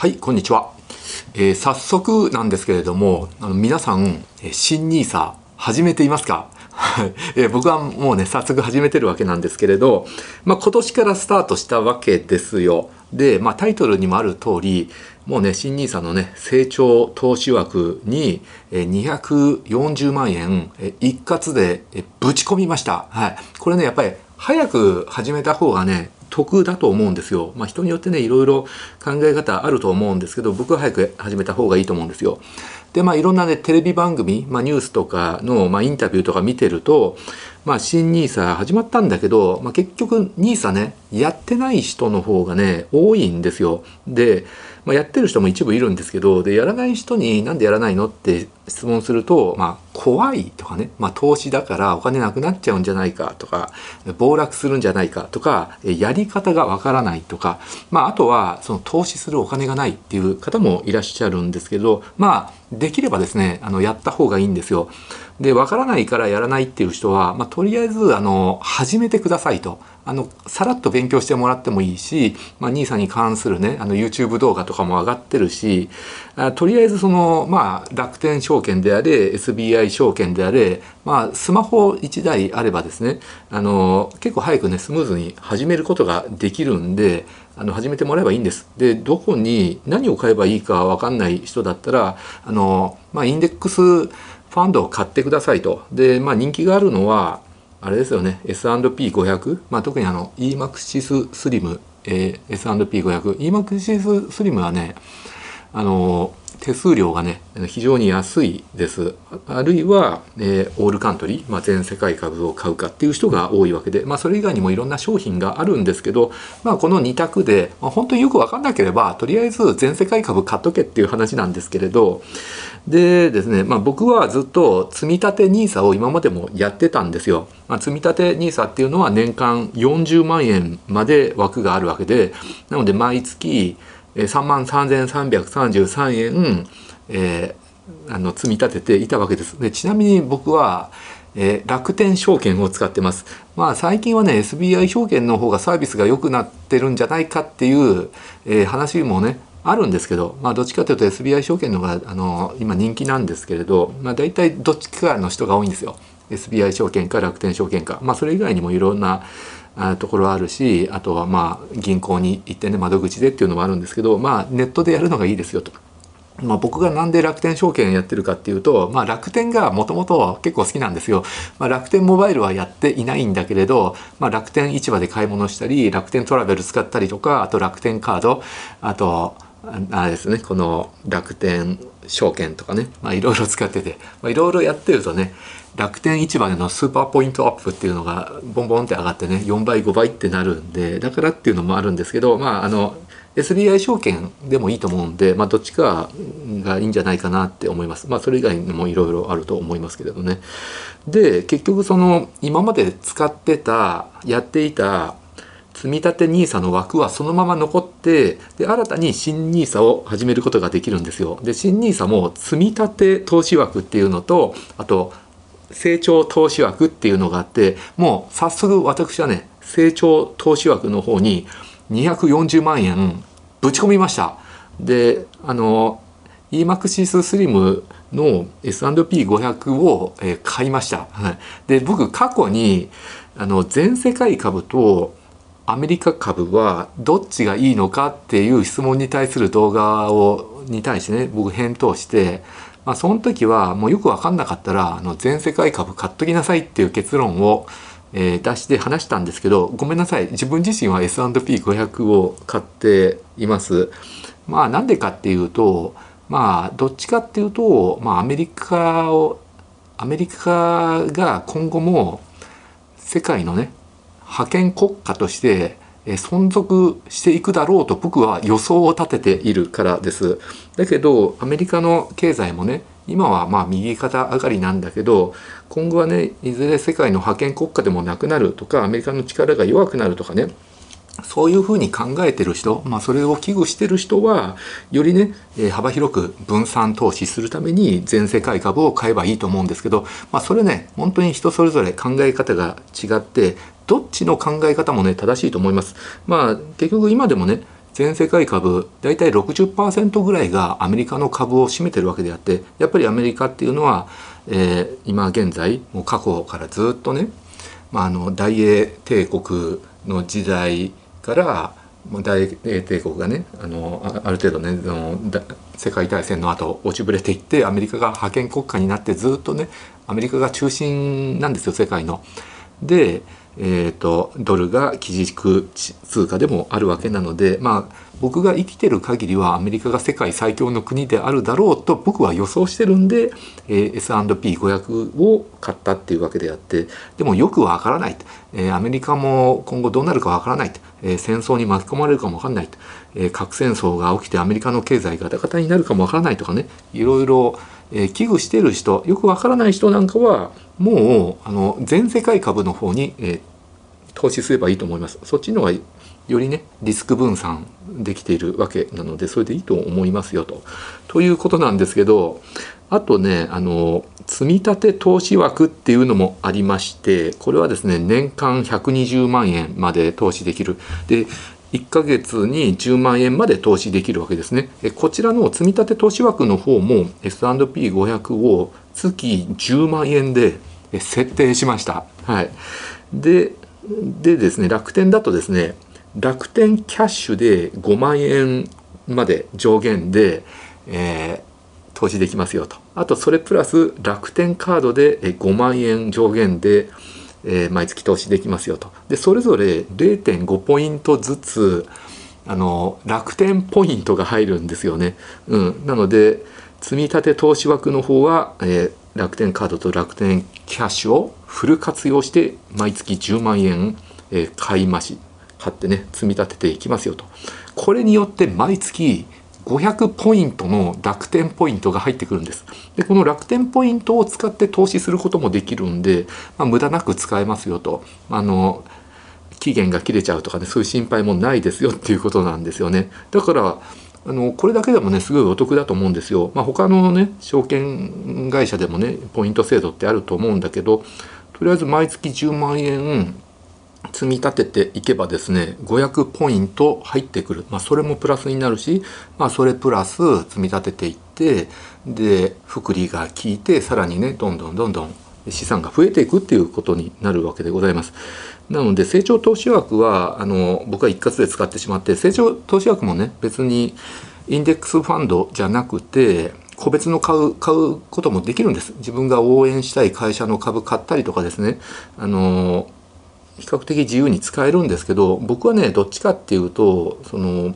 はいこんにちは、えー、早速なんですけれどもあの皆さん新ニーサ始めていますか？は いえー、僕はもうね早速始めてるわけなんですけれど、まあ、今年からスタートしたわけですよ。で、まあ、タイトルにもある通りもうね新 NISA のね成長投資枠にえ240万円え一括でえぶち込みました。はい、これねやっぱり早く始めた方がね得だと思うんですよ。まあ、人によってねいろいろ考え方あると思うんですけど僕は早く始めた方がいいと思うんですよ。でまあいろんなねテレビ番組、まあ、ニュースとかの、まあ、インタビューとか見てると、まあ、新 NISA 始まったんだけど、まあ、結局 NISA ねやってない人の方がね多いんですよ。でまあ、やってる人も一部いるんですけどでやらない人になんでやらないのって質問すると、まあ、怖いとかね、まあ、投資だからお金なくなっちゃうんじゃないかとか暴落するんじゃないかとかやり方がわからないとか、まあ、あとはその投資するお金がないっていう方もいらっしゃるんですけどまあできればですねあのやった方がいいんですよ。でわからないからやらないっていう人は、まあ、とりあえずあの始めてくださいと。あのさらっと勉強してもらってもいいし、まあ、NISA に関するねあの YouTube 動画とかも上がってるしあとりあえずその、まあ、楽天証券であれ SBI 証券であれ、まあ、スマホ1台あればですねあの結構早くねスムーズに始めることができるんであの始めてもらえばいいんです。でどこに何を買えばいいか分かんない人だったらあの、まあ、インデックスファンドを買ってくださいと。で、まあ、人気があるのはあれですよね。S&P500、まあ、特にあの EMAXIS スリム、えー、S&P500 EMAXIS スリムはねあの手数料がね非常に安いですあるいは、えー、オールカントリー、まあ、全世界株を買うかっていう人が多いわけで、まあ、それ以外にもいろんな商品があるんですけど、まあ、この2択で、まあ、本当によく分かんなければとりあえず全世界株買っとけっていう話なんですけれどでですね、まあ、僕はずっと積み立て NISA を今までもやってたんですよ。まあ、積立 NISA っていうのは年間40万円まで枠があるわけでなので毎月3万3333円、えー、あの積み立てていたわけです。でちなみに僕はえー、楽天証券を使ってます。まあ最近はね SBI 証券の方がサービスが良くなってるんじゃないかっていう、えー、話もねあるんですけど、まあ、どっちかというと SBI 証券の方があの今人気なんですけれど、まあ、大体どっちかの人が多いんですよ SBI 証券か楽天証券か、まあ、それ以外にもいろんなところはあるしあとはまあ銀行に行ってね窓口でっていうのもあるんですけど、まあ、ネットでやるのがいいですよと。まあ、僕がなんで楽天証券やってるかっていうと、まあ、楽天がもともと結構好きなんですよ。まあ、楽天モバイルはやっていないんだけれど、まあ、楽天市場で買い物したり楽天トラベル使ったりとかあと楽天カードあとあれですねこの楽天証券とかねいろいろ使ってていろいろやってるとね楽天市場でのスーパーポイントアップっていうのがボンボンって上がってね4倍5倍ってなるんでだからっていうのもあるんですけどまああの SBI 証券でもいいと思うんで、まあ、どっちかがいいんじゃないかなって思います。まあ、それ以外にもいろいろあると思いますけれどね。で、結局その今まで使ってた、やっていた積立 NISA の枠はそのまま残ってで新たに新 NISA を始めることができるんですよ。で新 NISA も積立投資枠っていうのとあと成長投資枠っていうのがあってもう早速私はね成長投資枠の方に240万円ぶち込みました。であの EMAXIS スリムの S&P500 を、え買いました。はい、で僕過去にあの全世界株とアメリカ株はどっちがいいのかっていう質問に対する動画をに対してね僕返答して、まあ、その時はもうよく分かんなかったらあの全世界株買っときなさいっていう結論を、えー、出して話したんですけどごめんなさい自分自身は S&P500 を買っています。まあなんでかっていうとまあどっちかっていうと、まあ、アメリカをアメリカが今後も世界のね覇権国家として存続していくだろうと僕は予想を立てているからです。だけどアメリカの経済もね今はまあ右肩上がりなんだけど今後はねいずれ世界の覇権国家でもなくなるとかアメリカの力が弱くなるとかねそういうふうに考えてる人、まあ、それを危惧してる人はよりね、え幅広く分散投資するために全世界株を買えばいいと思うんですけど、まあ、それね本当に人それぞれ考え方が違ってどっちの考え方もね正しいと思います。まあ結局今でもね全世界株大体60%ぐらいがアメリカの株を占めてるわけであってやっぱりアメリカっていうのは、えー、今現在もう過去からずっとね、まあ、あの大英帝国の時代から大英帝国がねあのある程度ねの世界大戦の後落ちぶれていってアメリカが覇権国家になってずっとねアメリカが中心なんですよ世界の。でえーと、ドルが基軸通貨でもあるわけなので、まあ、僕が生きてる限りはアメリカが世界最強の国であるだろうと僕は予想してるんで、えー、S&P500 を買ったっていうわけであってでもよくわからない、えー、アメリカも今後どうなるかわからないえー、戦争に巻き込まれるかもわかんないえー、核戦争が起きてアメリカの経済ガタガタになるかもわからないとかね。いろいろ、えー、危惧してる人よくわからない人なんかはもうあの全世界株の方に、えー、投資すればいいと思います。そっちの方がよりねリスク分散できているわけなのでそれでいいと思いますよと。ということなんですけどあとねあの積立投資枠っていうのもありましてこれはですね年間120万円まで投資できる。で1ヶ月に10万円まで投資できるわけですね。こちらの積立投資枠の方も S&P500 を月10万円で設定しました。はい。で、でですね楽天だとですね楽天キャッシュで5万円まで上限で、えー、投資できますよと。あとそれプラス楽天カードで5万円上限で、えー、毎月投資できますよと。でそれぞれ0.5ポイントずつあの楽天ポイントが入るんですよね、うん、なので積立投資枠の方は、えー、楽天カードと楽天キャッシュをフル活用して毎月10万円、買い増し買ってね積み立てていきますよと。これによって毎月500ポイントの楽天ポイントが入ってくるんです。でこの楽天ポイントを使って投資することもできるんで、まあ、無駄なく使えますよと。あの期限が切れちゃうとかねそういう心配もないですよっていうことなんですよね。だからあのこれだけでもねすごいお得だと思うんですよ。まあ、他のね証券会社でもねポイント制度ってあると思うんだけどとりあえず毎月10万円積み立てていけばですね500ポイント入ってくる、まあ、それもプラスになるし、まあ、それプラス積み立てていってで福利が効いてさらにねどんどんどんどん資産が増えていくっていうことになるわけでございます。なので成長投資枠はあの僕は一括で使ってしまって成長投資枠もね別にインデックスファンドじゃなくて個別の買う買うこともできるんです。自分が応援したい会社の株買ったりとかですね。あの比較的自由に使えるんですけど僕はねどっちかっていうとその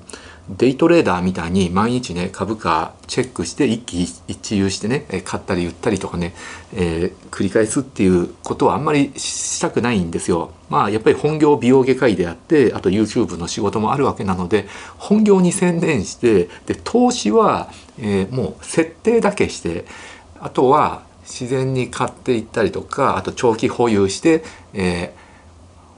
デイトレーダーみたいに毎日ね株価チェックして一喜一憂してね買ったり売ったりとかね、えー、繰り返すっていうことはあんまりしたくないんですよ。まあやっぱり本業美容外科医であってあと YouTube の仕事もあるわけなので本業に専念してで投資は、えー、もう設定だけしてあとは自然に買っていったりとかあと長期保有して、え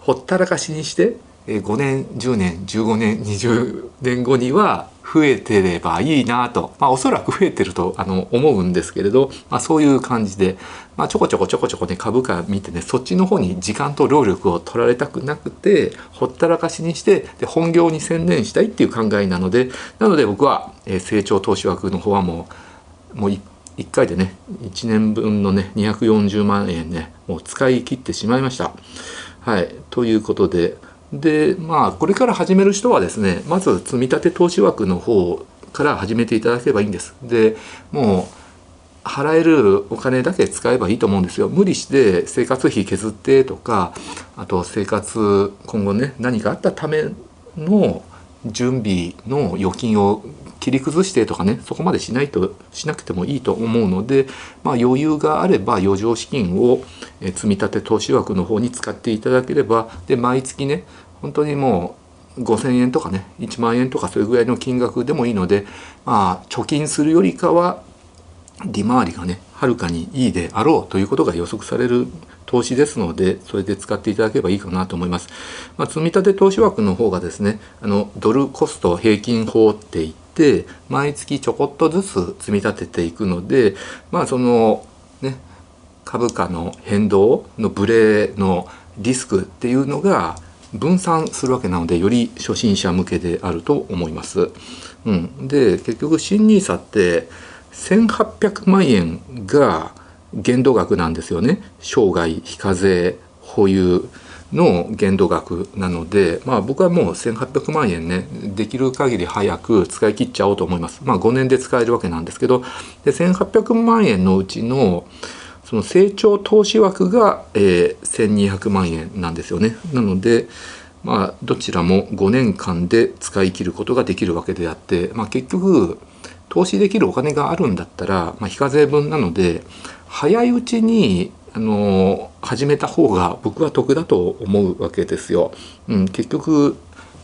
ー、ほったらかしにして5年10年15年20年後には増えてればいいなと、まあ、おそらく増えてるとあの思うんですけれど、まあ、そういう感じで、まあ、ちょこちょこちょこちょこね株価見てねそっちの方に時間と労力を取られたくなくてほったらかしにしてで本業に専念したいっていう考えなのでなので僕は、えー、成長投資枠の方はもうもう1回でね1年分のね240万円ねもう使い切ってしまいました。はい、ということででまあこれから始める人はですねまず積立投資枠の方から始めていただければいいんです。でもう払えるお金だけ使えばいいと思うんですよ。無理して生活費削ってとかあと生活今後ね何かあったための準備の預金を切り崩してとかねそこまでしないとしなくてもいいと思うので、まあ、余裕があれば余剰資金を積立投資枠の方に使っていただければで毎月ね本当にもう5,000円とかね1万円とかそれぐらいの金額でもいいのでまあ貯金するよりかは利回りがねはるかにいいであろうということが予測される投資ですのでそれで使っていただければいいかなと思います。まあ、積立投資枠の方がですねあのドルコスト平均法って言って毎月ちょこっとずつ積み立てていくのでまあそのね株価の変動のブレのリスクっていうのが分散するわけなのでより初心者向けであると思います。うん、で結局新 NISA って1800万円が限度額なんですよね生涯非課税保有の限度額なので、まあ、僕はもう1800万円ねできる限り早く使い切っちゃおうと思います。まあ、5年で使えるわけなんですけどで1800万円のうちのその成長投資枠が、えー、1200万円なんですよね。なのでまあどちらも5年間で使い切ることができるわけであって、まあ、結局投資できるお金があるんだったら、まあ、非課税分なので早いうちにあの始めた方が僕は得だと思うわけですよ。うん、結局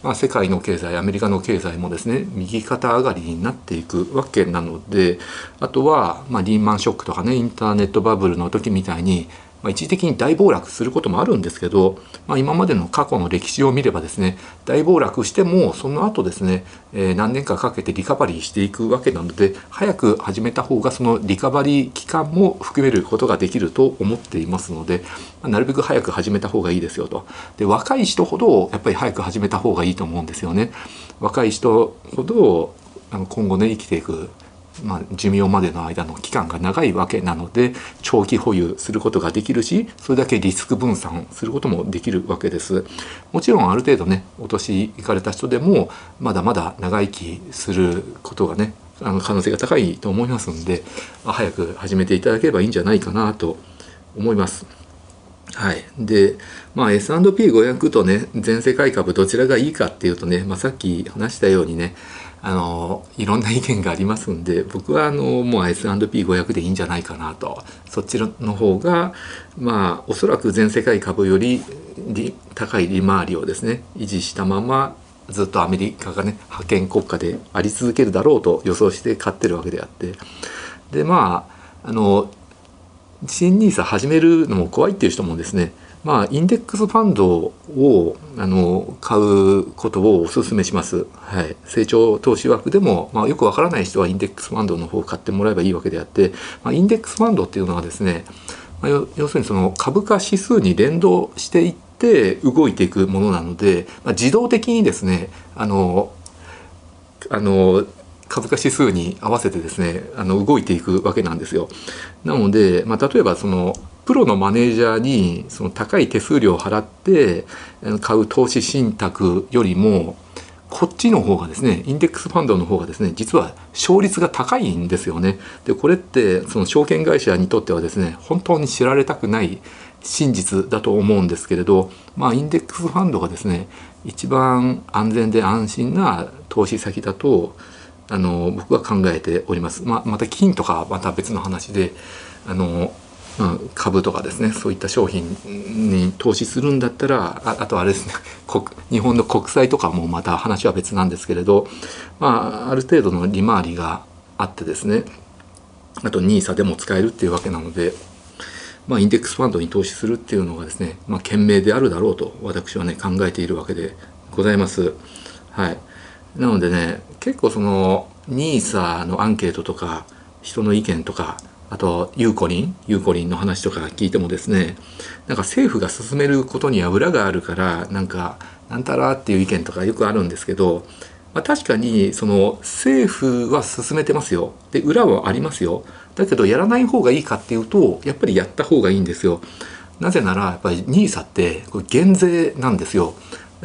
まあ、世界の経済アメリカの経済もですね右肩上がりになっていくわけなのであとは、まあ、リーマンショックとかねインターネットバブルの時みたいにまあ、一時的に大暴落することもあるんですけど、まあ、今までの過去の歴史を見ればですね大暴落してもその後ですね、えー、何年かかけてリカバリーしていくわけなので早く始めた方がそのリカバリー期間も含めることができると思っていますので、まあ、なるべく早く始めた方がいいですよと。で若い人ほどやっぱり早く始めた方がいいと思うんですよね。若い人ほど今後ね生きていくまあ、寿命までの間の期間が長いわけなので長期保有することができるしそれだけリスク分散することもできるわけですもちろんある程度ねお年いかれた人でもまだまだ長生きすることがねあの可能性が高いと思いますんで早く始めていただければいいんじゃないかなと思います。はい、で、まあ、S&P500 とね全世界株どちらがいいかっていうとね、まあ、さっき話したようにねあのいろんな意見がありますんで僕はあのもう S&P500 でいいんじゃないかなと。そっちの方がまあおそらく全世界株より高い利回りをですね維持したままずっとアメリカがね覇権国家であり続けるだろうと予想して買ってるわけであって。でまああの新 NISA 始めるのも怖いっていう人もですねまあ、インデックスファンドをあの買うことをお勧めします。はい、成長投資枠でも、まあ、よくわからない人はインデックスファンドの方を買ってもらえばいいわけであって、まあ、インデックスファンドっていうのはですね、まあ、要するにその株価指数に連動していって動いていくものなので、まあ、自動的にですねあのあの株価指数に合わせてですねあの動いていくわけなんですよ。なので、まあ、例えばそのプロのマネージャーにその高い手数料を払って買う投資信託よりもこっちの方がですねインデックスファンドの方がですね実は勝率が高いんですよね。でこれってその証券会社にとってはですね本当に知られたくない真実だと思うんですけれど、まあ、インデックスファンドがですね一番安全で安心な投資先だとあの僕は考えております。まあ、また金とかまた別の話であのまあ、株とかですねそういった商品に投資するんだったらああとあれですね日本の国債とかもまた話は別なんですけれど、まあ、ある程度の利回りがあってですねあと NISA でも使えるっていうわけなので、まあ、インデックスファンドに投資するっていうのがですね、まあ、賢明であるだろうと私はね考えているわけでございます。はい、なのでね結構その NISA のアンケートとか人の意見とかあとユーコリンユーコリンの話とか聞いてもですねなんか政府が進めることには裏があるからなんかなんたらっていう意見とかよくあるんですけど、まあ、確かにその政府は進めてますよ。で裏はありますよ。だけどやらない方がいいかっていうとやっぱりやった方がいいんですよ。なぜならやっぱり NISA ってこれ減税なんですよ。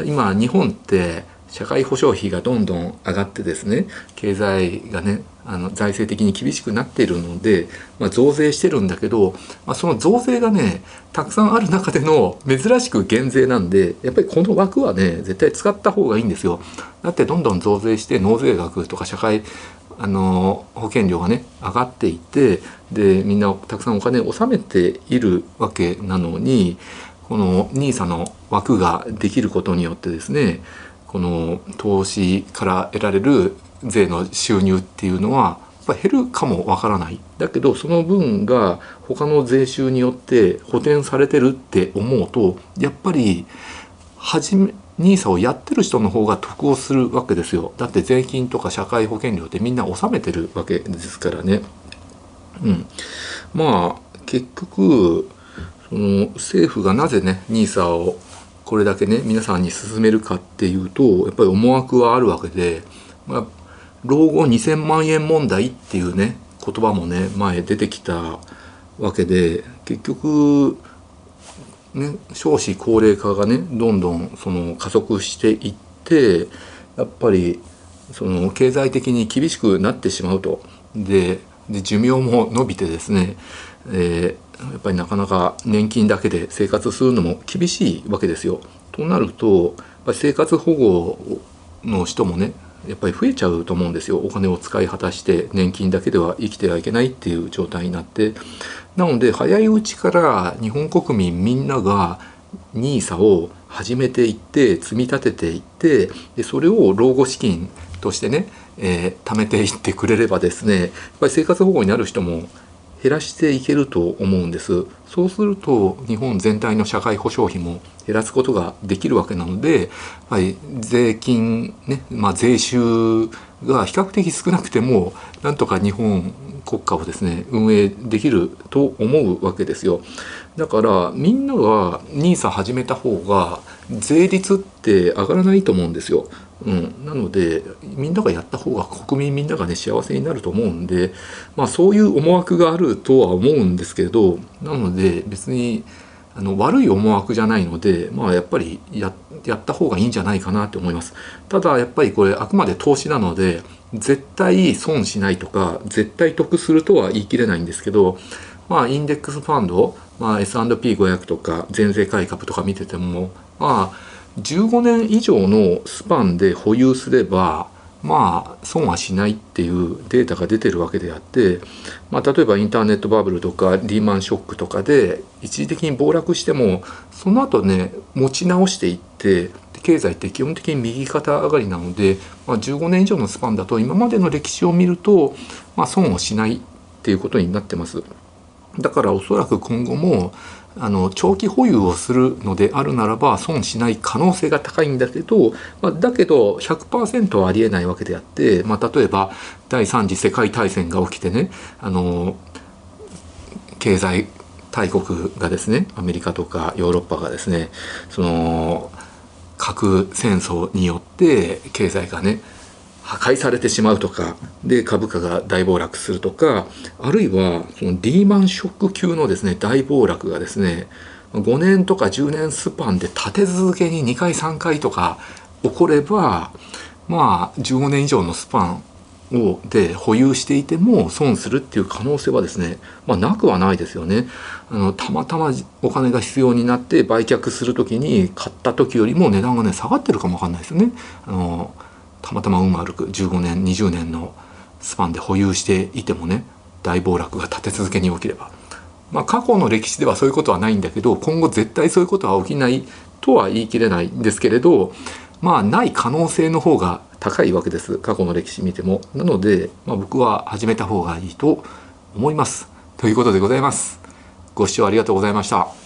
今日本って社会保障費がどんどん上がってですね経済がねあの財政的に厳しくなっているので、まあ、増税してるんだけど、まあ、その増税がねたくさんある中での珍しく減税なんでやっぱりこの枠はね絶対使った方がいいんですよ。だってどんどん増税して納税額とか社会あの保険料がね上がっていてでみんなたくさんお金を納めているわけなのにこの NISA の枠ができることによってですねこの投資から得られる税の収入っていうのはやっぱ減るかもわからない。だけどその分が他の税収によって補填されてるって思うとやっぱり初め NISA をやってる人の方が得をするわけですよ。だって税金とか社会保険料ってみんな納めてるわけですからね。うん、まあ結局その政府がなぜね NISA をこれだけね皆さんに勧めるかっていうとやっぱり思惑はあるわけで、まあ、老後2,000万円問題っていうね言葉もね前出てきたわけで結局ね少子高齢化がねどんどんその加速していってやっぱりその経済的に厳しくなってしまうと。でで寿命も伸びてですね、えー、やっぱりなかなか年金だけで生活するのも厳しいわけですよ。となるとやっぱり生活保護の人もねやっぱり増えちゃうと思うんですよお金を使い果たして年金だけでは生きてはいけないっていう状態になってなので早いうちから日本国民みんなが NISA を始めていって積み立てていってでそれを老後資金としてね、えー、貯めていってくれればですねやっぱり生活保護になる人も減らしていけると思うんです。そうすると日本全体の社会保障費も減らすことができるわけなので、はい、税金ね、まあ、税収が比較的少なくてもなんとか日本国家をですね運営できると思うわけですよ。だからみんなが NISA 始めた方が税率って上がらないと思うんですよ。うん、なのでみんながやった方が国民みんながね幸せになると思うんで、まあ、そういう思惑があるとは思うんですけどなので別にあの悪い思惑じゃないので、まあ、やっぱりやった方がいいんじゃないかなと思います。ただやっぱりこれあくまで投資なので絶対損しないとか絶対得するとは言い切れないんですけどまあインデックスファンド、まあ、S&P500 とか全税買い株とか見ててもまあ15年以上のスパンで保有すればまあ損はしないっていうデータが出てるわけであって、まあ、例えばインターネットバブルとかリーマンショックとかで一時的に暴落してもその後ね持ち直していって経済って基本的に右肩上がりなので、まあ、15年以上のスパンだと今までの歴史を見ると、まあ、損をしないっていうことになってます。だからおそらく今後もあの長期保有をするのであるならば損しない可能性が高いんだけど、まあ、だけど100%はありえないわけであって、まあ、例えば第3次世界大戦が起きてねあの経済大国がですねアメリカとかヨーロッパがですねその核戦争によって経済がね破壊されてしまうとかで株価が大暴落するとかあるいはそのリーマンショック級のですね大暴落がですね5年とか10年スパンで立て続けに2回3回とか起こればまあ15年以上のスパンをで保有していても損するっていう可能性はですね、まあ、なくはないですよね。あのたまたまお金が必要になって売却する時に買った時よりも値段がね下がってるかもわかんないですよね。あのたまたま運悪く15年20年のスパンで保有していてもね大暴落が立て続けに起きれば。まあ過去の歴史ではそういうことはないんだけど今後絶対そういうことは起きないとは言い切れないんですけれどまあない可能性の方が高いわけです過去の歴史見ても。なので、まあ、僕は始めた方がいいと思います。ということでございます。ご視聴ありがとうございました。